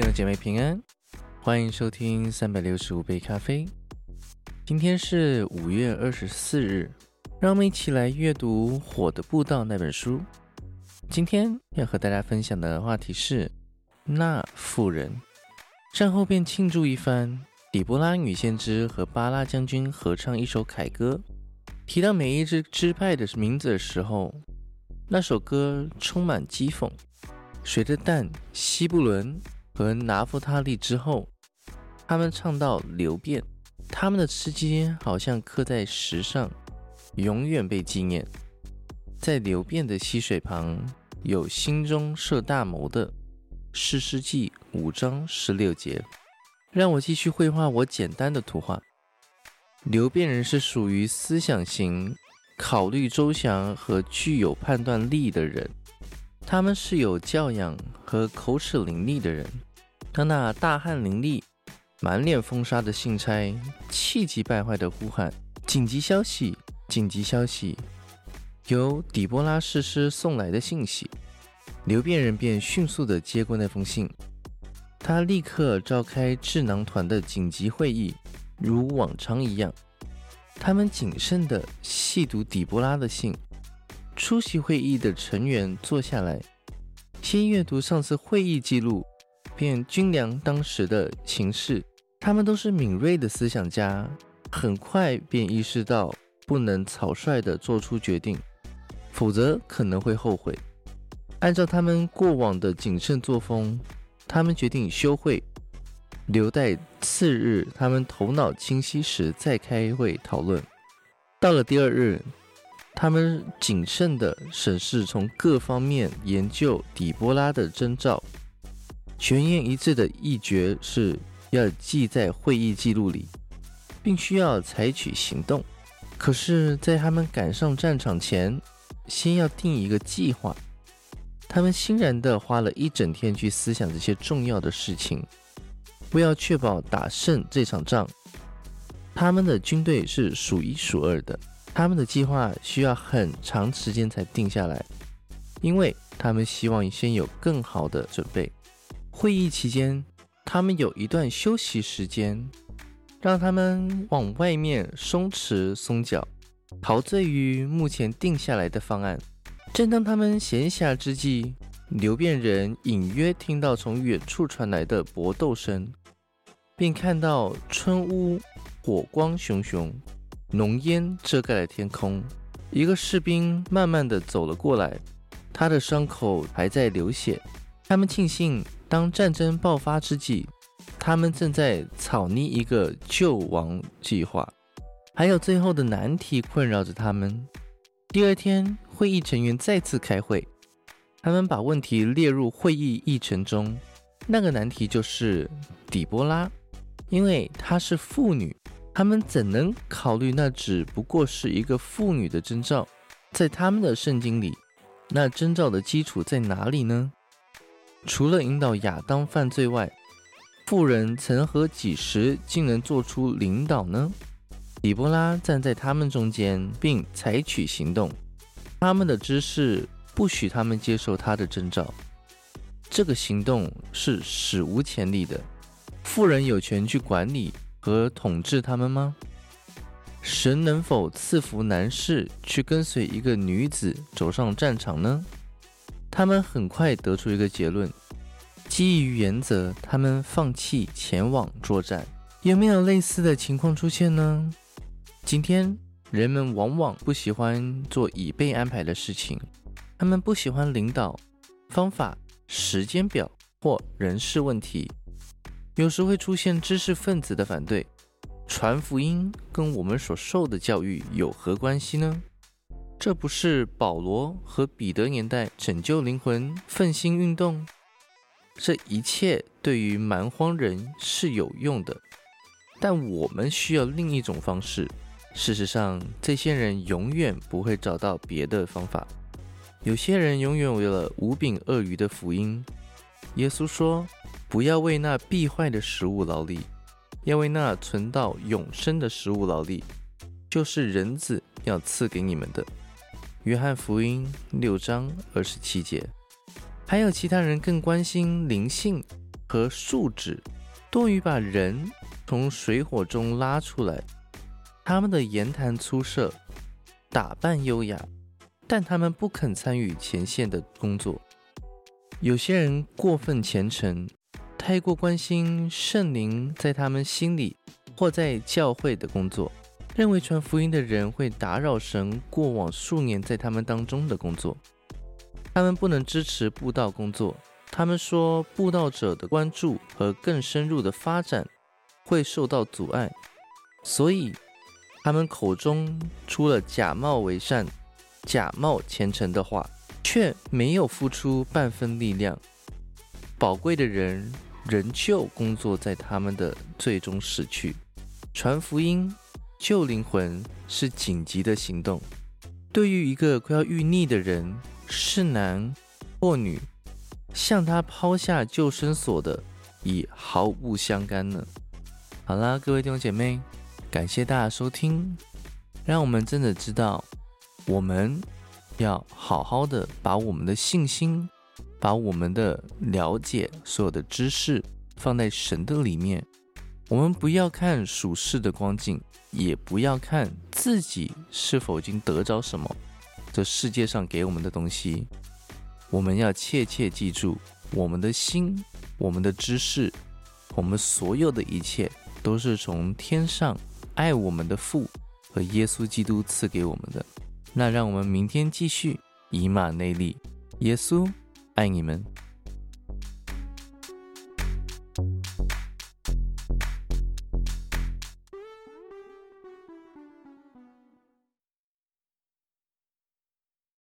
弟兄姐妹平安，欢迎收听三百六十五杯咖啡。今天是五月二十四日，让我们一起来阅读《火的步道》那本书。今天要和大家分享的话题是那妇人。战后便庆祝一番，底波拉女先知和巴拉将军合唱一首凯歌。提到每一支支派的名字的时候，那首歌充满讥讽。随着蛋、西布伦和拿夫他利之后，他们唱到流变，他们的吃鸡好像刻在石上，永远被纪念。在流变的溪水旁，有心中设大谋的。诗诗记五章十六节，让我继续绘画我简单的图画。流变人是属于思想型、考虑周详和具有判断力的人，他们是有教养和口齿伶俐的人。当那大汗淋漓、满脸风沙的信差气急败坏地呼喊：“紧急消息！紧急消息！由底波拉士师送来的信息。”刘辩人便迅速地接过那封信，他立刻召开智囊团的紧急会议，如往常一样，他们谨慎地细读底波拉的信。出席会议的成员坐下来，先阅读上次会议记录，便军粮当时的情势。他们都是敏锐的思想家，很快便意识到不能草率地做出决定，否则可能会后悔。按照他们过往的谨慎作风，他们决定休会，留待次日他们头脑清晰时再开会讨论。到了第二日，他们谨慎地审视从各方面研究底波拉的征兆，全言一致的议决是要记在会议记录里，并需要采取行动。可是，在他们赶上战场前，先要定一个计划。他们欣然地花了一整天去思想这些重要的事情，为要确保打胜这场仗，他们的军队是数一数二的。他们的计划需要很长时间才定下来，因为他们希望先有更好的准备。会议期间，他们有一段休息时间，让他们往外面松弛松脚，陶醉于目前定下来的方案。正当他们闲暇之际，流变人隐约听到从远处传来的搏斗声，并看到村屋火光熊熊，浓烟遮盖了天空。一个士兵慢慢地走了过来，他的伤口还在流血。他们庆幸，当战争爆发之际，他们正在草拟一个救亡计划，还有最后的难题困扰着他们。第二天。会议成员再次开会，他们把问题列入会议议程中。那个难题就是底波拉，因为她是妇女，他们怎能考虑那只不过是一个妇女的征兆？在他们的圣经里，那征兆的基础在哪里呢？除了引导亚当犯罪外，妇人曾和几时竟能做出领导呢？底波拉站在他们中间，并采取行动。他们的知识不许他们接受他的征兆，这个行动是史无前例的。富人有权去管理和统治他们吗？神能否赐福男士去跟随一个女子走上战场呢？他们很快得出一个结论：基于原则，他们放弃前往作战。有没有类似的情况出现呢？今天。人们往往不喜欢做已被安排的事情，他们不喜欢领导、方法、时间表或人事问题。有时会出现知识分子的反对。传福音跟我们所受的教育有何关系呢？这不是保罗和彼得年代拯救灵魂奋心运动？这一切对于蛮荒人是有用的，但我们需要另一种方式。事实上，这些人永远不会找到别的方法。有些人永远为了无柄鳄鱼的福音。耶稣说：“不要为那必坏的食物劳力，要为那存到永生的食物劳力，就是人子要赐给你们的。”约翰福音六章二十七节。还有其他人更关心灵性和素质多于把人从水火中拉出来。他们的言谈粗涉，打扮优雅，但他们不肯参与前线的工作。有些人过分虔诚，太过关心圣灵在他们心里或在教会的工作。认为传福音的人会打扰神过往数年在他们当中的工作，他们不能支持布道工作。他们说布道者的关注和更深入的发展会受到阻碍，所以他们口中出了假冒为善、假冒虔诚的话，却没有付出半分力量。宝贵的人仍旧工作在他们的最终死去，传福音。救灵魂是紧急的行动，对于一个快要遇溺的人，是男或女，向他抛下救生索的，已毫不相干了。好啦，各位弟兄姐妹，感谢大家收听，让我们真的知道，我们要好好的把我们的信心，把我们的了解，所有的知识放在神的里面。我们不要看属世的光景。也不要看自己是否已经得着什么，这世界上给我们的东西，我们要切切记住，我们的心、我们的知识、我们所有的一切，都是从天上爱我们的父和耶稣基督赐给我们的。那让我们明天继续以马内利，耶稣爱你们。